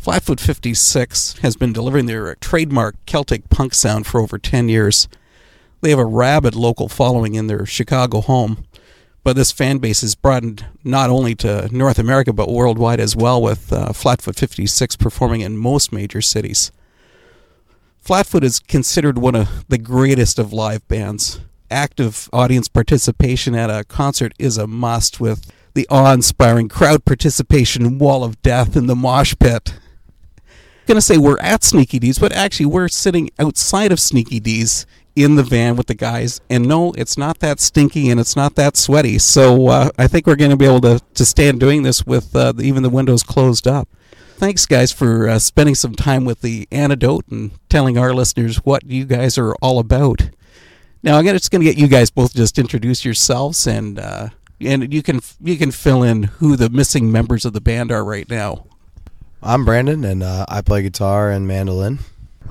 Flatfoot 56 has been delivering their trademark Celtic punk sound for over 10 years. They have a rabid local following in their Chicago home, but this fan base is broadened not only to North America but worldwide as well, with uh, Flatfoot 56 performing in most major cities. Flatfoot is considered one of the greatest of live bands. Active audience participation at a concert is a must with the awe inspiring crowd participation wall of death in the mosh pit. I'm gonna say we're at Sneaky D's, but actually we're sitting outside of Sneaky D's in the van with the guys. And no, it's not that stinky and it's not that sweaty. So uh, I think we're going to be able to, to stand doing this with uh, even the windows closed up. Thanks, guys, for uh, spending some time with the antidote and telling our listeners what you guys are all about. Now, I'm just going to get you guys both just introduce yourselves and uh, and you can you can fill in who the missing members of the band are right now. I'm Brandon, and uh, I play guitar and mandolin.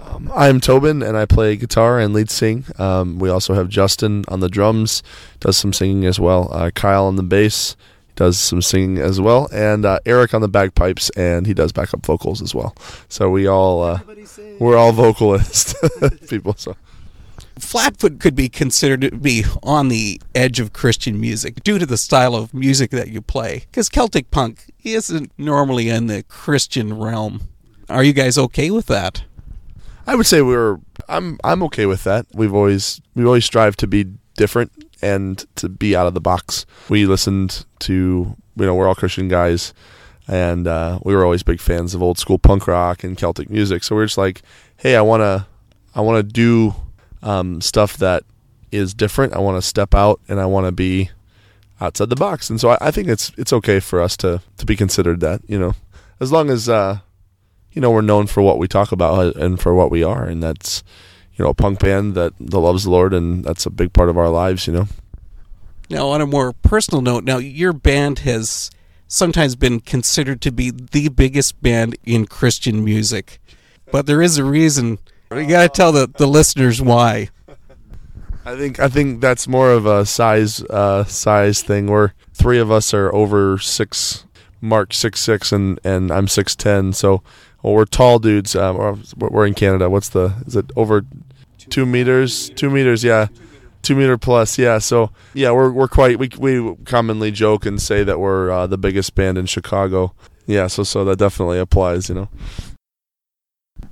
Um, I'm Tobin, and I play guitar and lead sing. Um, we also have Justin on the drums, does some singing as well. Uh, Kyle on the bass, does some singing as well, and uh, Eric on the bagpipes, and he does backup vocals as well. So we all uh, we're all vocalist people. So. Flatfoot could be considered to be on the edge of Christian music due to the style of music that you play. Because Celtic punk isn't normally in the Christian realm. Are you guys okay with that? I would say we're I'm I'm okay with that. We've always we always strive to be different and to be out of the box. We listened to you know we're all Christian guys, and uh, we were always big fans of old school punk rock and Celtic music. So we're just like, hey, I wanna I wanna do um, stuff that is different. I want to step out and I want to be outside the box. And so I, I, think it's it's okay for us to to be considered that. You know, as long as uh, you know we're known for what we talk about and for what we are, and that's you know a punk band that, that loves the Lord, and that's a big part of our lives. You know. Now, on a more personal note, now your band has sometimes been considered to be the biggest band in Christian music, but there is a reason you got to tell the, the listeners why. I think I think that's more of a size uh, size thing. Where three of us are over six, Mark six six, and and I'm six ten. So well, we're tall dudes. Um, we're in Canada. What's the is it over two meters? Two meters, yeah, two meter plus, yeah. So yeah, we're we're quite. We we commonly joke and say that we're uh, the biggest band in Chicago. Yeah, so so that definitely applies, you know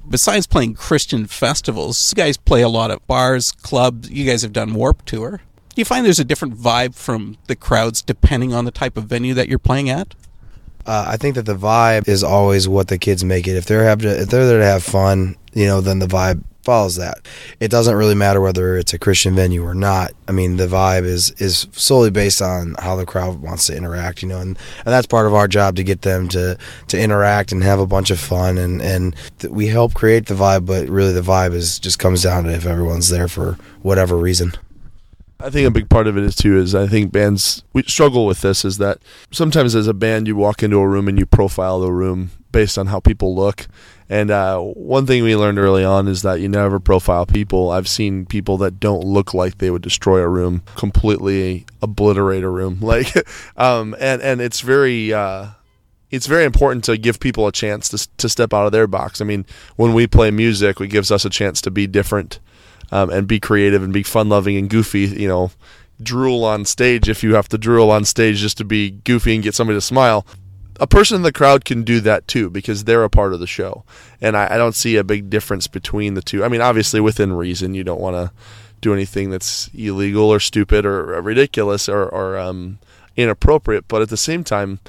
besides playing Christian festivals, you guys play a lot of bars, clubs. You guys have done Warped Tour. Do you find there's a different vibe from the crowds depending on the type of venue that you're playing at? Uh, I think that the vibe is always what the kids make it. If they're have to, if they're there to have fun, you know, then the vibe follows that. It doesn't really matter whether it's a Christian venue or not. I mean, the vibe is is solely based on how the crowd wants to interact, you know, and, and that's part of our job to get them to to interact and have a bunch of fun, and and th- we help create the vibe, but really the vibe is just comes down to if everyone's there for whatever reason. I think a big part of it is too is I think bands we struggle with this is that sometimes as a band you walk into a room and you profile the room based on how people look and uh, one thing we learned early on is that you never profile people. I've seen people that don't look like they would destroy a room, completely obliterate a room. Like, um, and and it's very. Uh, it's very important to give people a chance to, to step out of their box. I mean, when we play music, it gives us a chance to be different um, and be creative and be fun loving and goofy. You know, drool on stage if you have to drool on stage just to be goofy and get somebody to smile a person in the crowd can do that too because they're a part of the show, and I, I don't see a big difference between the two. I mean, obviously within reason, you don't want to do anything that's illegal or stupid or ridiculous or, or um, inappropriate, but at the same time,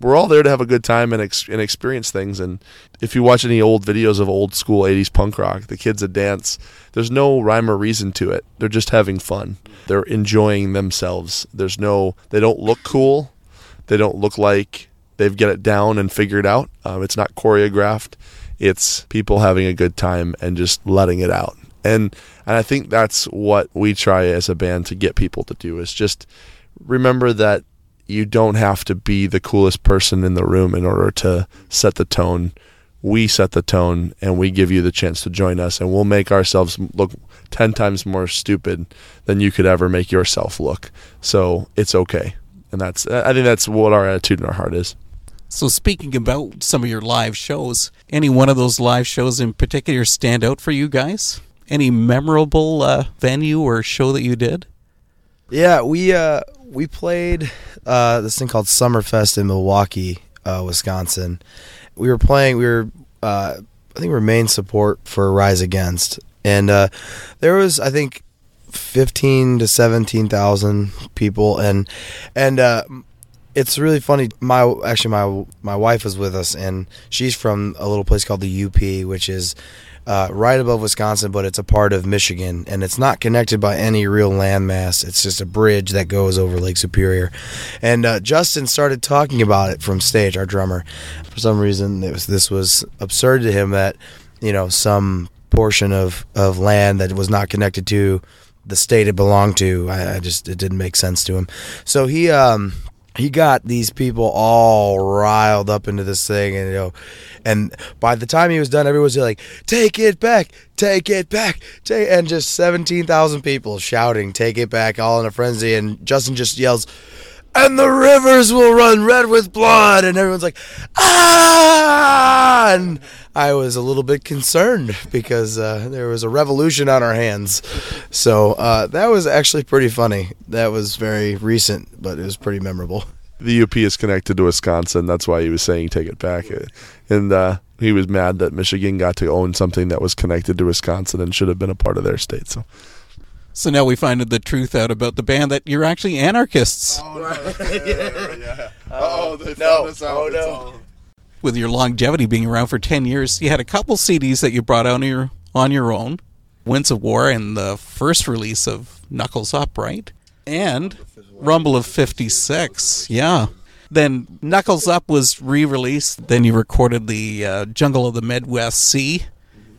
we're all there to have a good time and, ex- and experience things. And if you watch any old videos of old school 80s punk rock, the kids that dance, there's no rhyme or reason to it. They're just having fun. They're enjoying themselves. There's no, they don't look cool. They don't look like they've get it down and figured out. Um, it's not choreographed. It's people having a good time and just letting it out. And and I think that's what we try as a band to get people to do is just remember that you don't have to be the coolest person in the room in order to set the tone. We set the tone and we give you the chance to join us and we'll make ourselves look 10 times more stupid than you could ever make yourself look. So it's okay. And that's I think that's what our attitude and our heart is. So, speaking about some of your live shows, any one of those live shows in particular stand out for you guys? Any memorable uh, venue or show that you did? Yeah, we uh, we played uh, this thing called Summerfest in Milwaukee, uh, Wisconsin. We were playing. We were uh, I think we were main support for Rise Against, and uh, there was I think fifteen to seventeen thousand people, and and it's really funny. My actually my my wife was with us, and she's from a little place called the UP, which is uh, right above Wisconsin, but it's a part of Michigan, and it's not connected by any real landmass. It's just a bridge that goes over Lake Superior. And uh, Justin started talking about it from stage. Our drummer, for some reason, was this was absurd to him that you know some portion of of land that was not connected to the state it belonged to. I, I just it didn't make sense to him. So he um he got these people all riled up into this thing and you know and by the time he was done everyone was like take it back take it back take and just 17,000 people shouting take it back all in a frenzy. And Justin just yells and the rivers will run red with blood and everyone's like ah and I was a little bit concerned because uh, there was a revolution on our hands so uh, that was actually pretty funny that was very recent but it was pretty memorable the UP is connected to Wisconsin. That's why he was saying take it back. And uh, he was mad that Michigan got to own something that was connected to Wisconsin and should have been a part of their state. So. So now we find the truth out about the band that you're actually anarchists. Oh, no. yeah, yeah. Oh, they found no. us out. Oh, no. all- With your longevity being around for 10 years, you had a couple CDs that you brought out on your, on your own. Winds of War and the first release of Knuckles Up, right? And Rumble of 56, yeah. Then Knuckles Up was re released. Then you recorded the uh, Jungle of the Midwest Sea.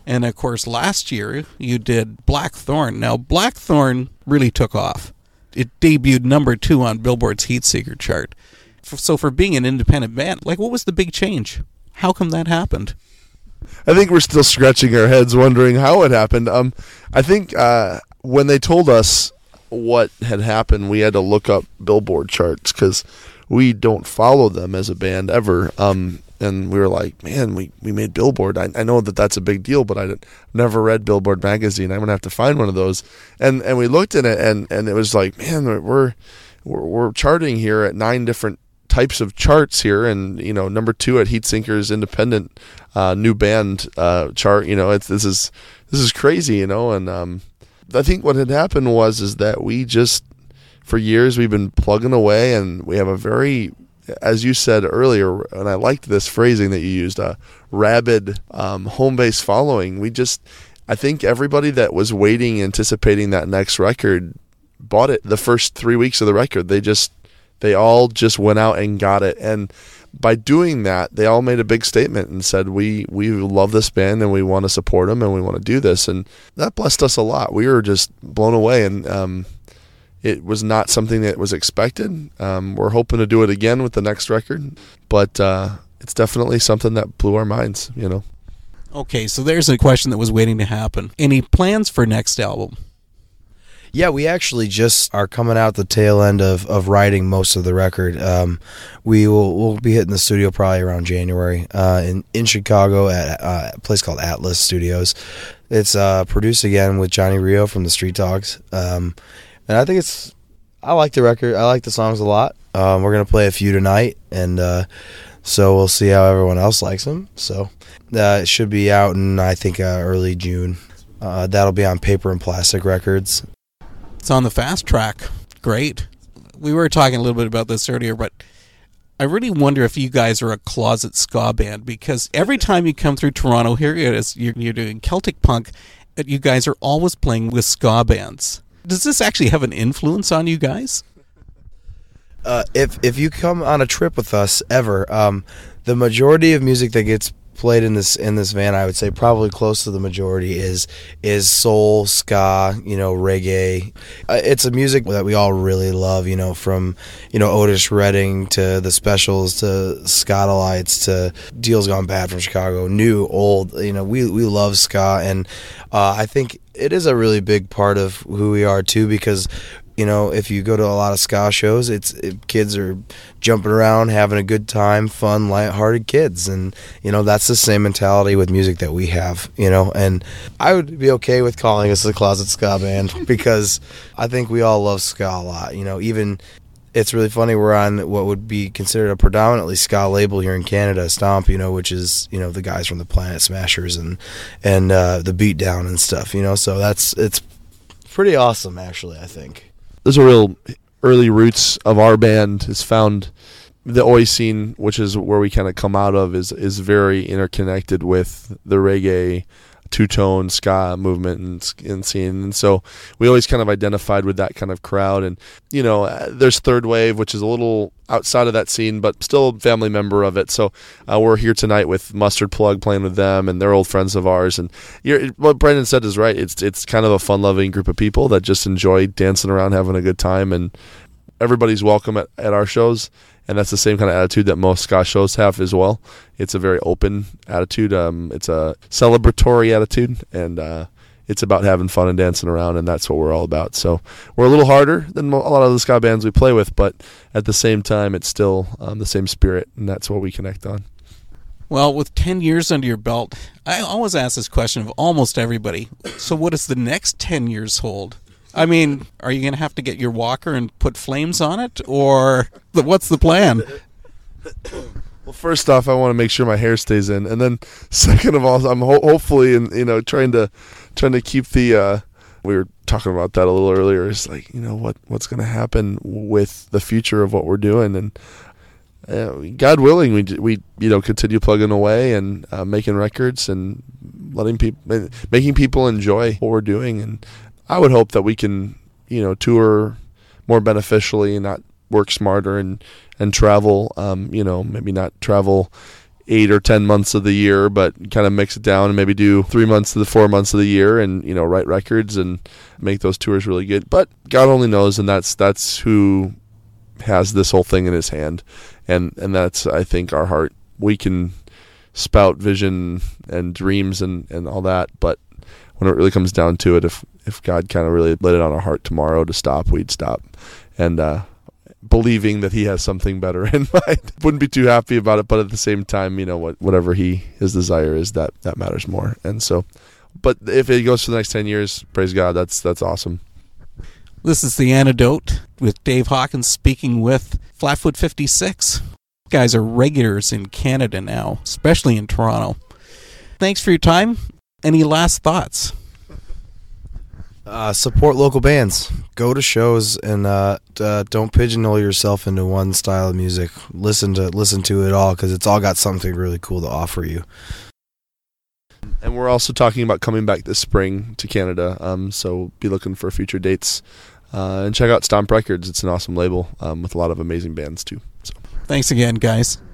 And of course, last year you did Blackthorn. Now, Blackthorn really took off. It debuted number two on Billboard's Heatseeker chart. So, for being an independent band, like, what was the big change? How come that happened? I think we're still scratching our heads wondering how it happened. Um, I think uh, when they told us what had happened, we had to look up Billboard charts because we don't follow them as a band ever. Um, and we were like, man, we, we made Billboard. I, I know that that's a big deal, but I never read Billboard magazine. I'm gonna have to find one of those. And and we looked at it, and and it was like, man, we're we're, we're charting here at nine different types of charts here, and you know, number two at Heatseeker's independent uh, new band uh, chart. You know, it's this is this is crazy. You know, and um, I think what had happened was is that we just for years we've been plugging away, and we have a very as you said earlier, and I liked this phrasing that you used, a rabid um, home base following. We just, I think everybody that was waiting, anticipating that next record, bought it the first three weeks of the record. They just, they all just went out and got it, and by doing that, they all made a big statement and said, "We we love this band and we want to support them and we want to do this," and that blessed us a lot. We were just blown away, and um, it was not something that was expected. Um, we're hoping to do it again with the next record, but uh, it's definitely something that blew our minds. You know. Okay, so there's a question that was waiting to happen. Any plans for next album? Yeah, we actually just are coming out the tail end of, of writing most of the record. Um, we will we'll be hitting the studio probably around January uh, in in Chicago at uh, a place called Atlas Studios. It's uh, produced again with Johnny Rioux from the Street Dogs, um, and I think it's I like the record. I like the songs a lot. Um, we're gonna play a few tonight, and uh, so we'll see how everyone else likes them. So uh, it should be out in I think uh, early June. Uh, that'll be on Paper and Plastick Records. It's on the fast track. Great. We were talking a little bit about this earlier, but I really wonder if you guys are a closet ska band because every time you come through Toronto, here it is, you're, you're doing Celtic punk, you guys are always playing with ska bands. Does this actually have an influence on you guys? uh, if if you come on a trip with us ever, um, the majority of music that gets played in this in this van, I would say probably close to the majority is is soul, ska, you know, reggae. Uh, it's a music that we all really love, you know, from you know Otis Redding to the Specials to Skatalites to Deals Gone Bad from Chicago, new, old. You know, we we love ska, and uh, I think it is a really big part of who we are too because You know, if you go to a lot of ska shows, it's it, kids are jumping around, having a good time, fun, light-hearted kids, and you know that's the same mentality with music that we have. You know, and I would be okay with calling us a closet ska band because I think we all love ska a lot. You know, even it's really funny. We're on what would be considered a predominantly ska label here in Canada, Stomp. You know, which is you know the guys from the Planet Smashers and and uh, the Beatdown and stuff. You know, so that's it's pretty awesome actually. I think those are real early roots of our band is found the oi scene which is where we kind of come out of is is very interconnected with the reggae two tone ska movement and, and scene. And so we always kind of identified with that kind of crowd. And, you know, uh, there's Third Wave, which is a little outside of that scene, but still a family member of it. So uh, we're here tonight with Mustard Plug playing with them, and they're old friends of ours. And what Brendan said is right. It's, it's kind of a fun loving group of people that just enjoy dancing around, having a good time. And everybody's welcome at, at our shows and that's the same kind of attitude that most ska shows have as well. It's a very open attitude. Um, it's a celebratory attitude, and uh, it's about having fun and dancing around, and that's what we're all about. So we're a little harder than a lot of the ska bands we play with, but at the same time, it's still um, the same spirit, and that's what we connect on. Well, with 10 years under your belt, I always ask this question of almost everybody. So, what does the next 10 years hold? I mean, are you going to have to get your walker and put flames on it, or what's the plan? Well, first off, I want to make sure my hair stays in, and then second of all, I'm ho- hopefully and you know trying to trying to keep the. Uh, we were talking about that a little earlier. It's like you know what what's going to happen with the future of what we're doing, and uh, God willing, we we you know continue plugging away and uh, making records and letting people making people enjoy what we're doing and I would hope that we can, you know, tour more beneficially and not work smarter and and travel. Um, you know, maybe not travel eight or ten months of the year, but kind of mix it down and maybe do three months to the four months of the year, and you know, write records and make those tours really good. But God only knows, and that's that's who has this whole thing in His hand, and and that's I think our heart. We can spout vision and dreams and and all that, but when it really comes down to it, if if God kind of really laid it on our heart tomorrow to stop, we'd stop. And uh, believing that He has something better in mind, wouldn't be too happy about it. But at the same time, you know what, whatever He His desire is, that that matters more. And so, but if it goes for the next ten years, praise God, that's that's awesome. This is the antidote with Dave Hawkins speaking with Flatfoot 56. Guys are regulars in Canada now, especially in Toronto. Thanks for your time. Any last thoughts? Uh, support local bands. Go to shows and uh, uh, don't pigeonhole yourself into one style of music. Listen to listen to it all because it's all got something really cool to offer you. And we're also talking about coming back this spring to Canada. Um, so be looking for future dates uh, and check out Stomp Records. It's an awesome label um, with a lot of amazing bands too. So thanks again, guys.